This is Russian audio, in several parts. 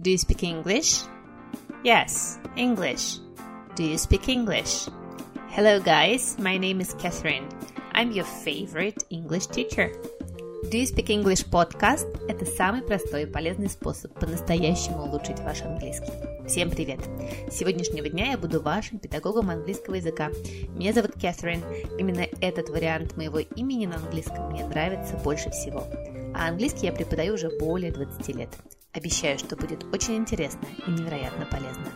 Do you speak English? Yes, English. Do you speak English? Hello, guys. My name is Catherine. I'm your favorite English teacher. Do you speak English podcast – это самый простой и полезный способ по-настоящему улучшить ваш английский. Всем привет! С сегодняшнего дня я буду вашим педагогом английского языка. Меня зовут Кэтрин. Именно этот вариант моего имени на английском мне нравится больше всего. А английский я преподаю уже более 20 лет. Обещаю, что будет очень интересно и невероятно полезно.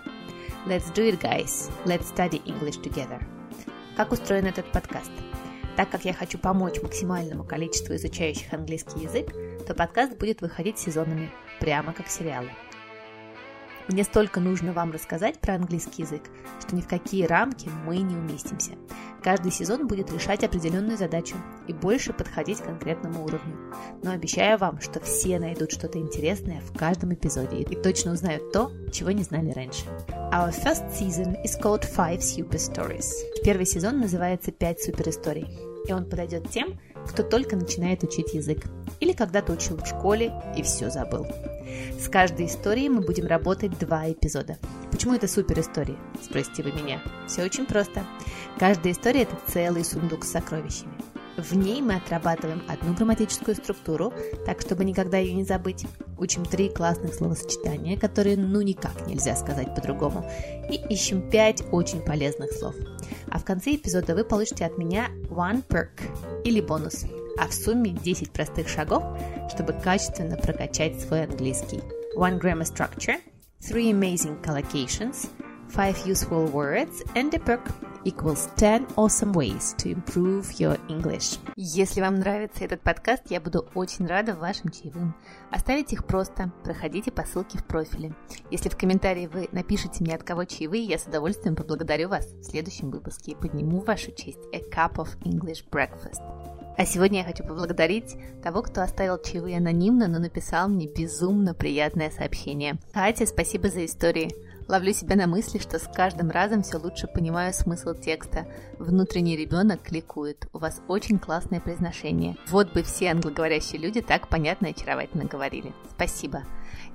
Let's do it, guys! Let's study English together! Как устроен этот подкаст? Так как я хочу помочь максимальному количеству изучающих английский язык, то подкаст будет выходить сезонами, прямо как сериалы. Мне столько нужно вам рассказать про английский язык, что ни в какие рамки мы не уместимся. Каждый сезон будет решать определенную задачу и больше подходить к конкретному уровню. Но обещаю вам, что все найдут что-то интересное в каждом эпизоде и точно узнают то, чего не знали раньше. Our first season is called Five Super Stories. Первый сезон называется «Пять суперисторий», и он подойдет тем, кто только начинает учить язык или когда-то учил в школе и все забыл. С каждой историей мы будем работать два эпизода. Почему это супер истории? Спросите вы меня. Все очень просто. Каждая история – это целый сундук с сокровищами. В ней мы отрабатываем одну грамматическую структуру, так чтобы никогда ее не забыть. Учим три классных словосочетания, которые ну никак нельзя сказать по-другому. И ищем пять очень полезных слов. А в конце эпизода вы получите от меня one perk или бонус – а в сумме 10 простых шагов, чтобы качественно прокачать свой английский. One grammar structure, three amazing collocations, five useful words and a perk equals 10 awesome ways to improve your English. Если вам нравится этот подкаст, я буду очень рада вашим чаевым. Оставить их просто, проходите по ссылке в профиле. Если в комментарии вы напишите мне от кого чаевые, я с удовольствием поблагодарю вас в следующем выпуске и подниму в вашу честь a cup of English breakfast. А сегодня я хочу поблагодарить того, кто оставил чаевые анонимно, но написал мне безумно приятное сообщение. Катя, спасибо за истории. Ловлю себя на мысли, что с каждым разом все лучше понимаю смысл текста. Внутренний ребенок кликует. У вас очень классное произношение. Вот бы все англоговорящие люди так понятно и очаровательно говорили. Спасибо.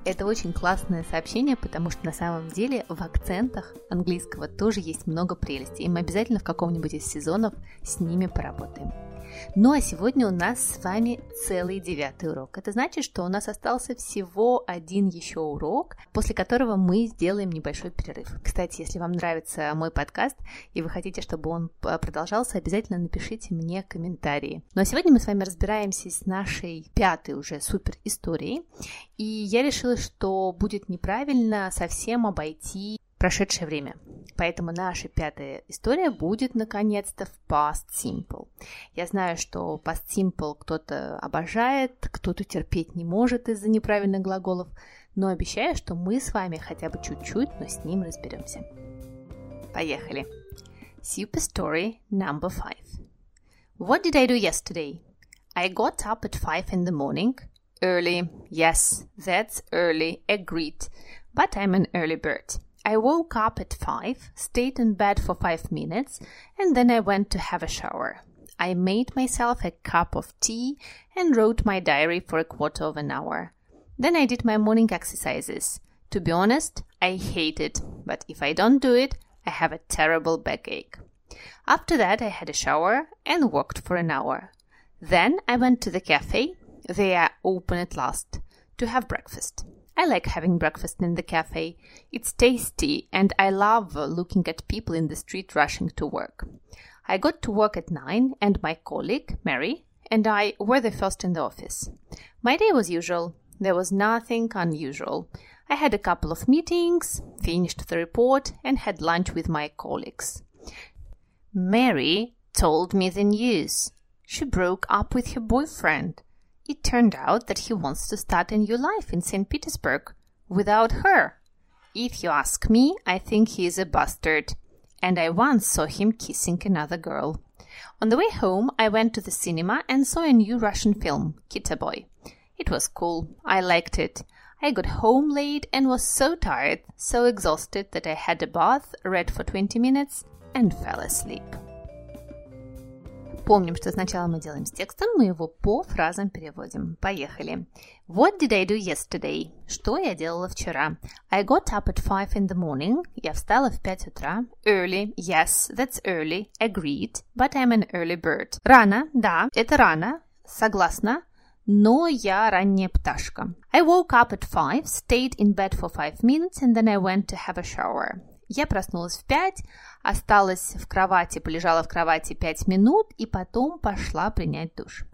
Это очень классное сообщение, потому что на самом деле в акцентах английского тоже есть много прелестей, и мы обязательно в каком-нибудь из сезонов с ними поработаем. Ну а сегодня у нас с вами целый девятый урок. Это значит, что у нас остался всего один еще урок, после которого мы сделаем небольшой перерыв. Кстати, если вам нравится мой подкаст и вы хотите, чтобы он продолжался, обязательно напишите мне комментарии. Ну а сегодня мы с вами разбираемся с нашей пятой уже супер историей. И я решила, что будет неправильно совсем обойти прошедшее время. Поэтому наша пятая история будет наконец-то в past simple. Я знаю, что past simple кто-то обожает, кто-то терпеть не может из-за неправильных глаголов, но обещаю, что мы с вами хотя бы чуть-чуть, но с ним разберемся. Поехали. Super story number five. What did I do yesterday? I got up at five in the morning. Early, yes, that's early, agreed. But I'm an early bird. I woke up at 5, stayed in bed for 5 minutes, and then I went to have a shower. I made myself a cup of tea and wrote my diary for a quarter of an hour. Then I did my morning exercises. To be honest, I hate it, but if I don't do it, I have a terrible backache. After that, I had a shower and walked for an hour. Then I went to the cafe, they are open at last, to have breakfast. I like having breakfast in the cafe. It's tasty and I love looking at people in the street rushing to work. I got to work at 9 and my colleague, Mary, and I were the first in the office. My day was usual. There was nothing unusual. I had a couple of meetings, finished the report, and had lunch with my colleagues. Mary told me the news. She broke up with her boyfriend. It turned out that he wants to start a new life in St. Petersburg without her. If you ask me, I think he is a bastard. And I once saw him kissing another girl. On the way home, I went to the cinema and saw a new Russian film, Kitaboy. It was cool. I liked it. I got home late and was so tired, so exhausted that I had a bath, read for 20 minutes, and fell asleep. Помним, что сначала мы делаем с текстом, мы его по фразам переводим. Поехали. What did I do yesterday? Что я делала вчера? I got up at five in the morning. Я встала в 5 утра. Early. Yes, that's early. Agreed. But I'm an early bird. Рано. Да, это рано. Согласна. Но я ранняя пташка. I woke up at five, stayed in bed for five minutes, and then I went to have a shower. Я проснулась в пять, осталась в кровати, полежала в кровати пять минут и потом пошла принять душ.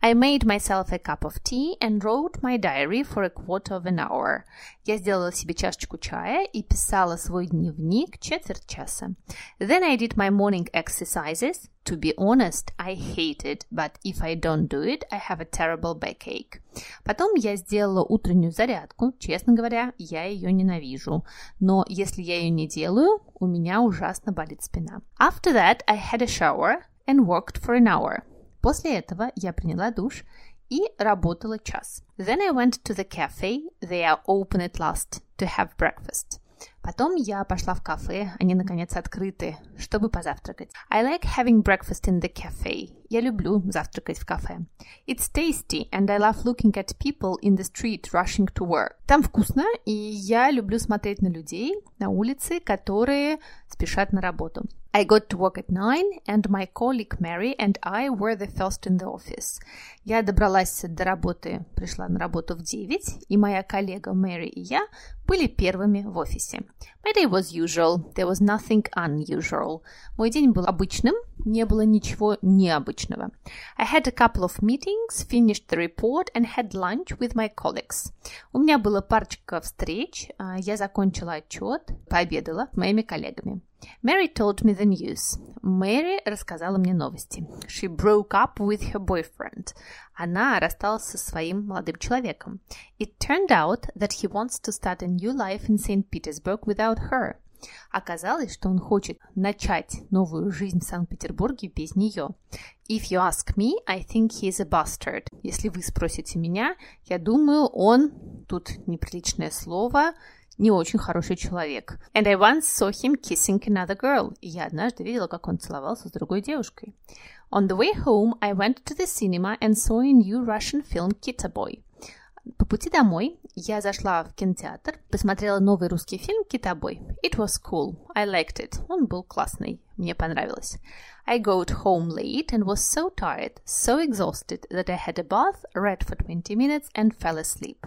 I made myself a cup of tea and wrote my diary for a quarter of an hour. Я сделала себе чашечку чая и писала свой дневник четверть часа. Then I did my morning exercises. To be honest, I hate it, but if I don't do it, I have a terrible backache. Потом я сделала утреннюю зарядку. Честно говоря, я ее ненавижу. Но если я ее не делаю, у меня ужасно болит спина. After that, I had a shower and worked for an hour. После этого я приняла душ и работала час. Then I went to the cafe. They are open at last to have breakfast. Потом я пошла в кафе, они наконец открыты, чтобы позавтракать. I like having breakfast in the cafe. Я люблю завтракать в кафе. It's tasty, and I love looking at people in the street rushing to work. Там вкусно, и я люблю смотреть на людей на улице, которые спешат на работу. I got to work at nine, and my colleague Mary and I were the first in the office. Я добралась до работы, пришла на работу в 9, и моя коллега Мэри и я были первыми в офисе. My day was usual, there was nothing unusual. Мой день был обычным, не было ничего необычного. I had a couple of meetings, finished the report and had lunch with my colleagues. У меня было парочка встреч, я закончила отчет, пообедала с моими коллегами. Mary told me the news. Мэри рассказала мне новости. She broke up with her boyfriend. Она рассталась со своим молодым человеком. It turned out that he wants to start a new life in St. Petersburg without her. Оказалось, что он хочет начать новую жизнь в Санкт-Петербурге без нее. If you ask me, I think he's a bastard. Если вы спросите меня, я думаю, он, тут неприличное слово, не очень хороший человек. And I once saw him kissing another girl. И я однажды видела, как он целовался с другой девушкой. On the way home, I went to the cinema and saw a new Russian film Kitaboy. По пути домой я зашла в кинотеатр, посмотрела новый русский фильм «Китобой». It was cool. I liked it. Он был классный. Мне понравилось. I got home late and was so tired, so exhausted that I had a bath, read for 20 minutes and fell asleep.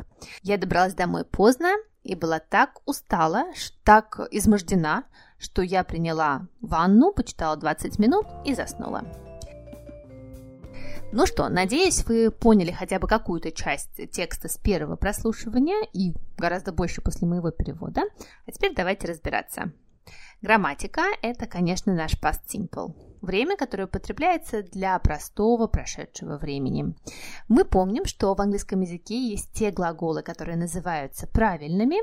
Я добралась домой поздно и была так устала, так измождена, что я приняла ванну, почитала 20 минут и заснула. Ну что, надеюсь, вы поняли хотя бы какую-то часть текста с первого прослушивания и гораздо больше после моего перевода. А теперь давайте разбираться. Грамматика – это, конечно, наш past simple. Время, которое употребляется для простого прошедшего времени. Мы помним, что в английском языке есть те глаголы, которые называются правильными,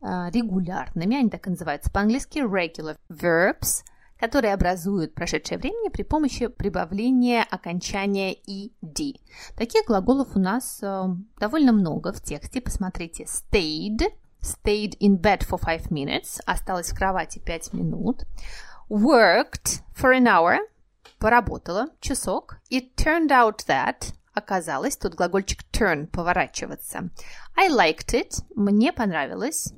а, регулярными, они так и называются по-английски regular verbs, которые образуют прошедшее время при помощи прибавления окончания ed. Таких глаголов у нас э, довольно много в тексте. Посмотрите, stayed – stayed in bed for five minutes, осталась в кровати пять минут, worked for an hour, поработала часок, it turned out that, оказалось, тут глагольчик turn, поворачиваться, I liked it, мне понравилось,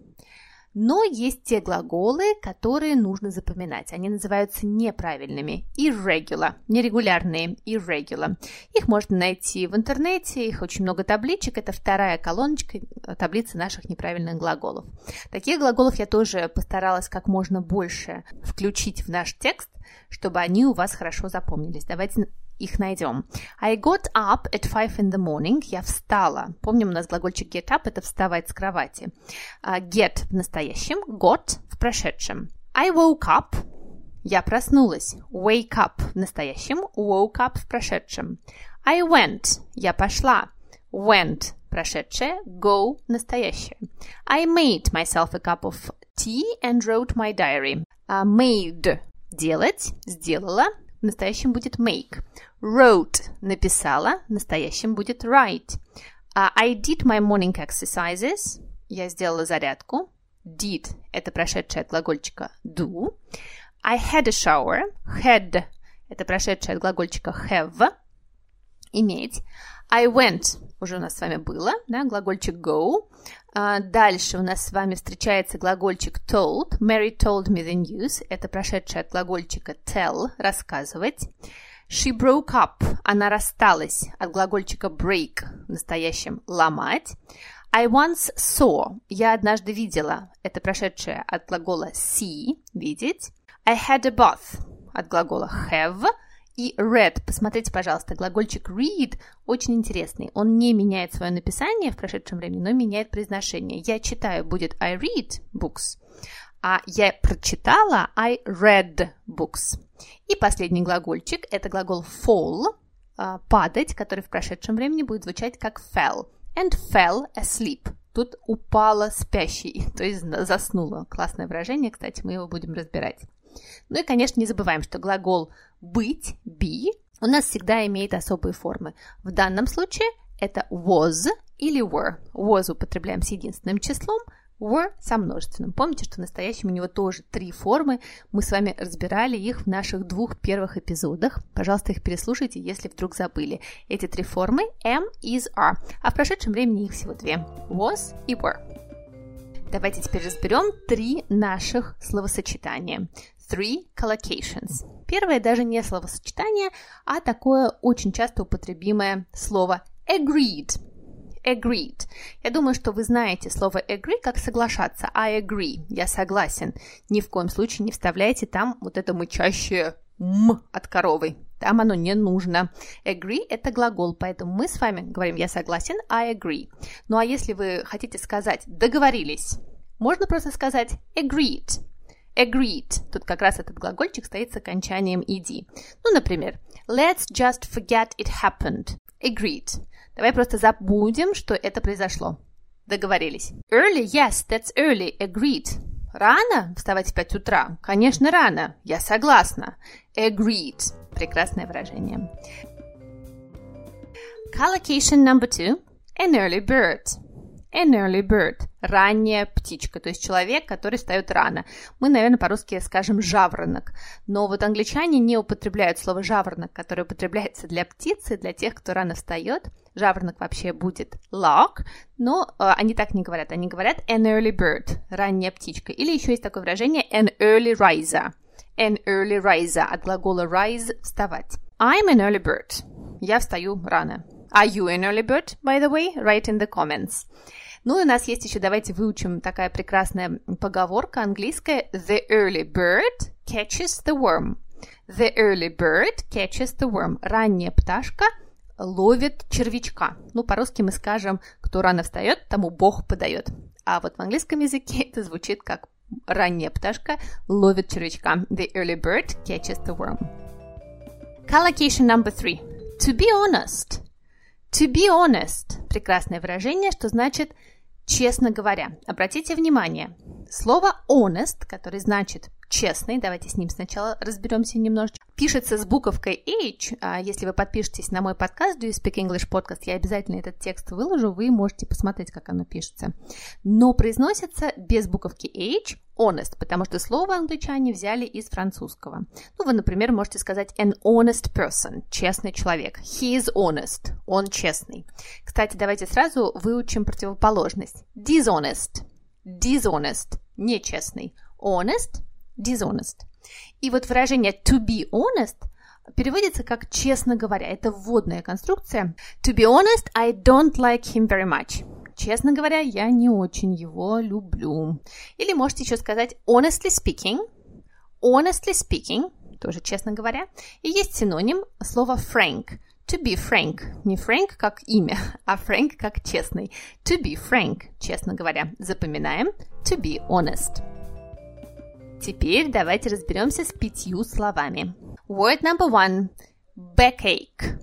но есть те глаголы, которые нужно запоминать. Они называются неправильными. Irregular. Нерегулярные. Irregular. Их можно найти в интернете. Их очень много табличек. Это вторая колоночка э, таблицы наших неправильных глаголов. Таких глаголов я тоже постаралась как можно больше включить в наш текст, чтобы они у вас хорошо запомнились. Давайте их найдем. I got up at five in the morning. Я встала. Помним, у нас глагольчик get up – это вставать с кровати. Uh, get в настоящем, got в прошедшем. I woke up. Я проснулась. Wake up в настоящем, woke up в прошедшем. I went. Я пошла. Went прошедшее, go настоящее. I made myself a cup of tea and wrote my diary. Uh, made делать, сделала, в настоящем будет make. Wrote – написала, в настоящем будет write. Uh, I did my morning exercises. Я сделала зарядку. Did – это прошедшее от глагольчика do. I had a shower. Had – Это прошедшее от глагольчика have, иметь. I went уже у нас с вами было, да, глагольчик go. А дальше у нас с вами встречается глагольчик told. Mary told me the news. Это прошедшее от глагольчика tell, рассказывать. She broke up. Она рассталась от глагольчика break, в настоящем ломать. I once saw. Я однажды видела. Это прошедшее от глагола see, видеть. I had a bath от глагола have. И read, посмотрите, пожалуйста, глагольчик read очень интересный. Он не меняет свое написание в прошедшем времени, но меняет произношение. Я читаю будет I read books, а я прочитала I read books. И последний глагольчик – это глагол fall, а, падать, который в прошедшем времени будет звучать как fell. And fell asleep. Тут упала спящий, то есть заснула. Классное выражение, кстати, мы его будем разбирать. Ну и, конечно, не забываем, что глагол быть, be, у нас всегда имеет особые формы. В данном случае это was или were. Was употребляем с единственным числом, were со множественным. Помните, что в настоящем у него тоже три формы. Мы с вами разбирали их в наших двух первых эпизодах. Пожалуйста, их переслушайте, если вдруг забыли. Эти три формы am, is, are. А в прошедшем времени их всего две. Was и were. Давайте теперь разберем три наших словосочетания three collocations. Первое даже не словосочетание, а такое очень часто употребимое слово agreed. Agreed. Я думаю, что вы знаете слово agree как соглашаться. I agree. Я согласен. Ни в коем случае не вставляйте там вот это мычащее м от коровы. Там оно не нужно. Agree – это глагол, поэтому мы с вами говорим «я согласен», I agree. Ну а если вы хотите сказать «договорились», можно просто сказать agreed. Agreed. Тут как раз этот глагольчик стоит с окончанием ed. Ну, например, let's just forget it happened. Agreed. Давай просто забудем, что это произошло. Договорились. Early, yes, that's early. Agreed. Рано вставать в 5 утра? Конечно, рано. Я согласна. Agreed. Прекрасное выражение. Collocation number two. An early bird. An early bird – ранняя птичка, то есть человек, который встает рано. Мы, наверное, по-русски скажем жаворонок, но вот англичане не употребляют слово жаворонок, которое употребляется для птицы, для тех, кто рано встает. Жаворонок вообще будет lark, но э, они так не говорят, они говорят an early bird – ранняя птичка. Или еще есть такое выражение an early riser. An early riser от глагола rise – вставать. I'm an early bird. Я встаю рано. Are you an early bird, by the way? Write in the comments. Ну и у нас есть еще, давайте выучим такая прекрасная поговорка английская. The early bird catches the worm. The early bird catches the worm. Ранняя пташка ловит червячка. Ну, по-русски мы скажем, кто рано встает, тому Бог подает. А вот в английском языке это звучит как ранняя пташка ловит червячка. The early bird catches the worm. Collocation number three. To be honest. To be honest. Прекрасное выражение, что значит честно говоря. Обратите внимание, слово honest, который значит честный, давайте с ним сначала разберемся немножечко, пишется с буковкой H. А если вы подпишетесь на мой подкаст Do You Speak English Podcast, я обязательно этот текст выложу, вы можете посмотреть, как оно пишется. Но произносится без буковки H, honest, потому что слово англичане взяли из французского. Ну, вы, например, можете сказать an honest person, честный человек. He is honest, он честный. Кстати, давайте сразу выучим противоположность. Dishonest, dishonest, нечестный. Honest, dishonest. И вот выражение to be honest переводится как «честно говоря». Это вводная конструкция. To be honest, I don't like him very much. Честно говоря, я не очень его люблю. Или можете еще сказать honestly speaking. Honestly speaking, тоже честно говоря. И есть синоним слова frank. To be frank. Не frank как имя, а frank как честный. To be frank, честно говоря. Запоминаем. To be honest. Теперь давайте разберемся с пятью словами. Word number one. Backache.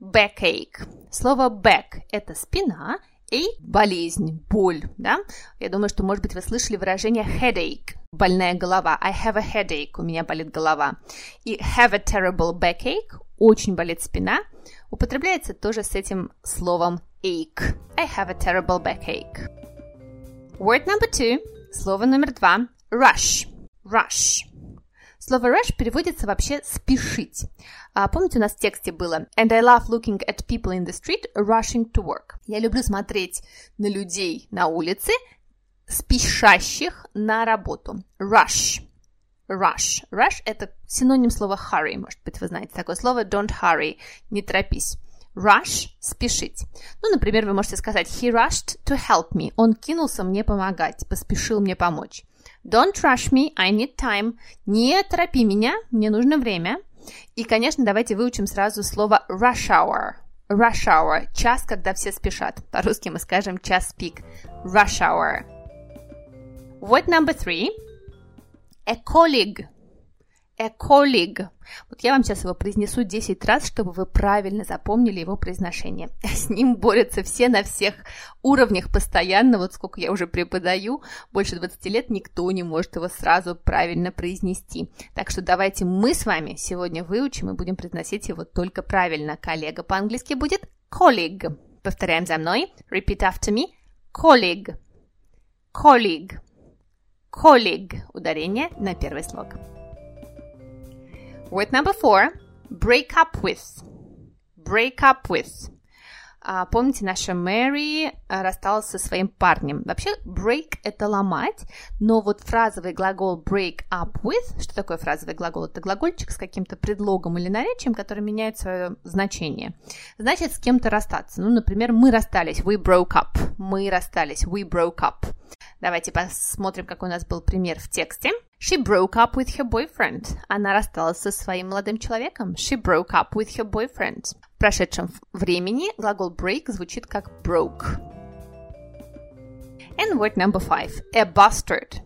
Backache. Слово back – это спина, и болезнь, боль, да? Я думаю, что, может быть, вы слышали выражение headache, больная голова. I have a headache, у меня болит голова. И have a terrible backache, очень болит спина, употребляется тоже с этим словом ache. I have a terrible backache. Word number two, слово номер два, rush. Rush. Слово rush переводится вообще «спешить». А, помните, у нас в тексте было «And I love looking at people in the street rushing to work». Я люблю смотреть на людей на улице, спешащих на работу. Rush. Rush. Rush – это синоним слова hurry. Может быть, вы знаете такое слово. Don't hurry. Не торопись. Rush – спешить. Ну, например, вы можете сказать He rushed to help me. Он кинулся мне помогать, поспешил мне помочь. Don't rush me, I need time. Не торопи меня, мне нужно время. И, конечно, давайте выучим сразу слово rush hour. Rush hour – час, когда все спешат. По-русски мы скажем час пик. Rush hour. Word number three – A colleague. Colleague. Вот я вам сейчас его произнесу 10 раз, чтобы вы правильно запомнили его произношение. С ним борются все на всех уровнях постоянно. Вот сколько я уже преподаю, больше 20 лет, никто не может его сразу правильно произнести. Так что давайте мы с вами сегодня выучим и будем произносить его только правильно. Коллега по-английски будет colleague. Повторяем за мной. Repeat after me. Colleague. Colleague colleague. Ударение на первый слог. Word number four. Break up with. Break up with. А, помните, наша Мэри а, рассталась со своим парнем. Вообще, break – это ломать, но вот фразовый глагол break up with, что такое фразовый глагол? Это глагольчик с каким-то предлогом или наречием, который меняет свое значение. Значит, с кем-то расстаться. Ну, например, мы расстались, we broke up. Мы расстались, we broke up. Давайте посмотрим, какой у нас был пример в тексте. She broke up with her boyfriend. Она рассталась со своим молодым человеком. She broke up with her boyfriend. В прошедшем времени глагол break звучит как broke. And word number five. A bastard.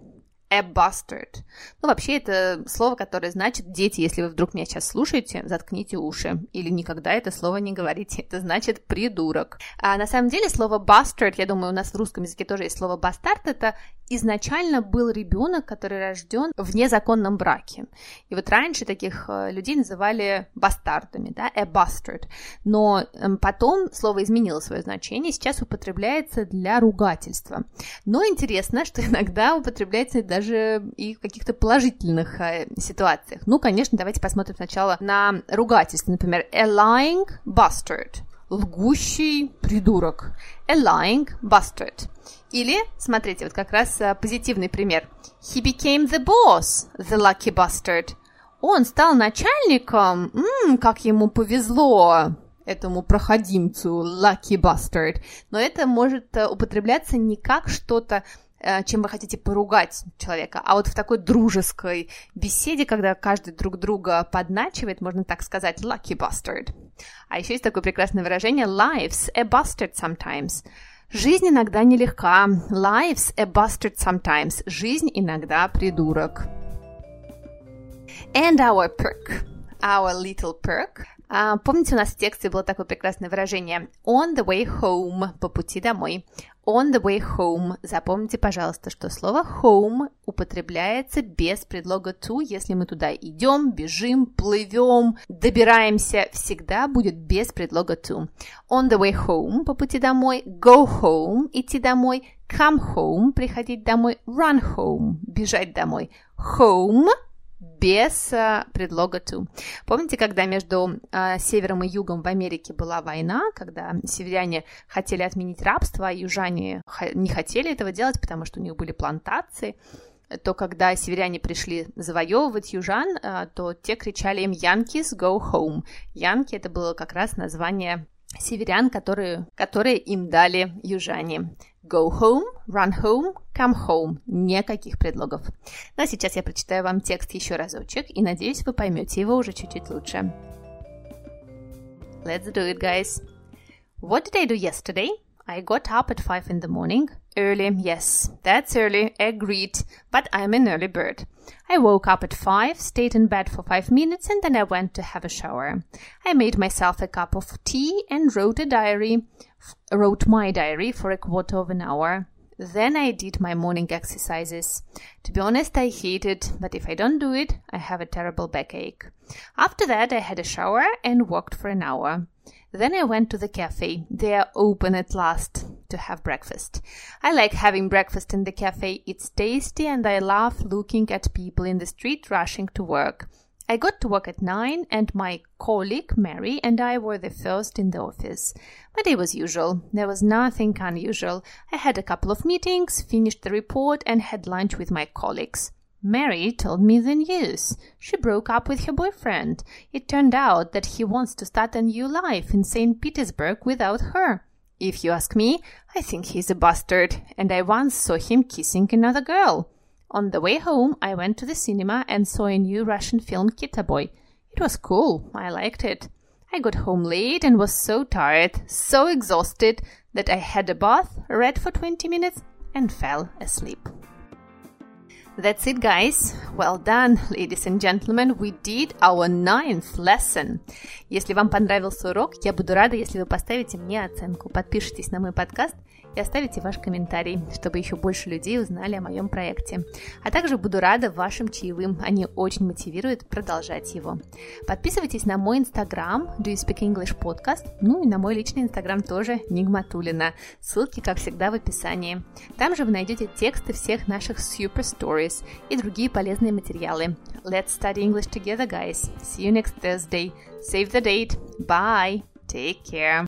A bastard. Ну, вообще, это слово, которое значит «дети». Если вы вдруг меня сейчас слушаете, заткните уши. Или никогда это слово не говорите. Это значит «придурок». А на самом деле слово bastard, я думаю, у нас в русском языке тоже есть слово бастард, это изначально был ребенок, который рожден в незаконном браке. И вот раньше таких э, людей называли бастардами, да, a bastard. Но эм, потом слово изменило свое значение, сейчас употребляется для ругательства. Но интересно, что иногда употребляется даже и в каких-то положительных э, ситуациях. Ну, конечно, давайте посмотрим сначала на ругательство. Например, a lying bastard. Лгущий придурок. A lying bastard. Или, смотрите, вот как раз а, позитивный пример. He became the boss, the lucky bastard. Он стал начальником, М, как ему повезло этому проходимцу, lucky bastard. Но это может э, употребляться не как что-то Э, чем вы хотите поругать человека, а вот в такой дружеской беседе, когда каждый друг друга подначивает, можно так сказать, lucky bastard. А еще есть такое прекрасное выражение life's a bastard sometimes. Жизнь иногда нелегка. Life's a bastard sometimes. Жизнь иногда придурок. And our perk. Our little perk. А, помните, у нас в тексте было такое прекрасное выражение on the way home, по пути домой. On the way home. Запомните, пожалуйста, что слово home употребляется без предлога to, если мы туда идем, бежим, плывем, добираемся, всегда будет без предлога to. On the way home, по пути домой, go home, идти домой, come home, приходить домой, run home, бежать домой. Home – без а, предлога to. Помните, когда между а, севером и югом в Америке была война, когда северяне хотели отменить рабство, а южане не хотели этого делать, потому что у них были плантации, то когда северяне пришли завоевывать южан, а, то те кричали им «Yankees, go home». Янки — это было как раз название северян, которые, которые им дали южане. Go home, run home, come home. Никаких предлогов. Ну а сейчас я прочитаю вам текст еще разочек, и надеюсь, вы поймете его уже чуть-чуть лучше. Let's do it, guys. What did I do yesterday? I got up at 5 in the morning. Early, yes, that's early, agreed, but I'm an early bird. I woke up at 5, stayed in bed for 5 minutes, and then I went to have a shower. I made myself a cup of tea and wrote a diary, wrote my diary for a quarter of an hour. Then I did my morning exercises. To be honest, I hate it, but if I don't do it, I have a terrible backache. After that, I had a shower and walked for an hour. Then I went to the cafe. They are open at last. to have breakfast. I like having breakfast in the cafe. It's tasty and I love looking at people in the street rushing to work. I got to work at 9 and my colleague Mary and I were the first in the office. My day was usual. There was nothing unusual. I had a couple of meetings, finished the report and had lunch with my colleagues. Mary told me the news. She broke up with her boyfriend. It turned out that he wants to start a new life in St. Petersburg without her. If you ask me, I think he's a bastard, and I once saw him kissing another girl. On the way home, I went to the cinema and saw a new Russian film, Kitaboy. It was cool. I liked it. I got home late and was so tired, so exhausted, that I had a bath, read for 20 minutes, and fell asleep. That's it, guys. Well done, ladies and gentlemen. We did our ninth lesson. Если вам понравился урок, я буду рада, если вы поставите мне оценку, подпишитесь на мой подкаст – и оставите ваш комментарий, чтобы еще больше людей узнали о моем проекте. А также буду рада вашим чаевым, они очень мотивируют продолжать его. Подписывайтесь на мой инстаграм Do You Speak English Podcast, ну и на мой личный инстаграм тоже Нигматулина. Ссылки, как всегда, в описании. Там же вы найдете тексты всех наших super stories и другие полезные материалы. Let's study English together, guys. See you next Thursday. Save the date. Bye. Take care.